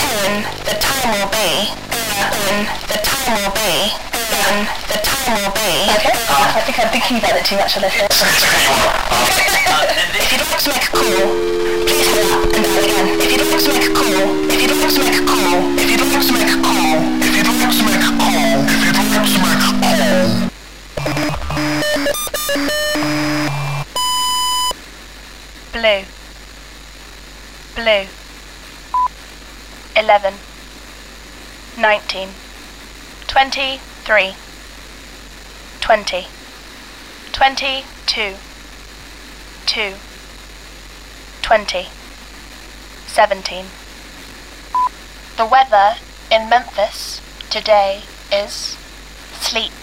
when the time will be, when the time will be, when the time will be. Okay. Oh, I think I'm thinking about it too much for this. If you'd like to make a call, please hang up and dial again. If you'd like to make a call, if you'd like to make a call, if you'd like to make a call, if you'd like to make a call, if you'd like to make a call. blue, blue, 11, 19, 23, 20, 22, 2, 20, 17. The weather in Memphis today is sleet.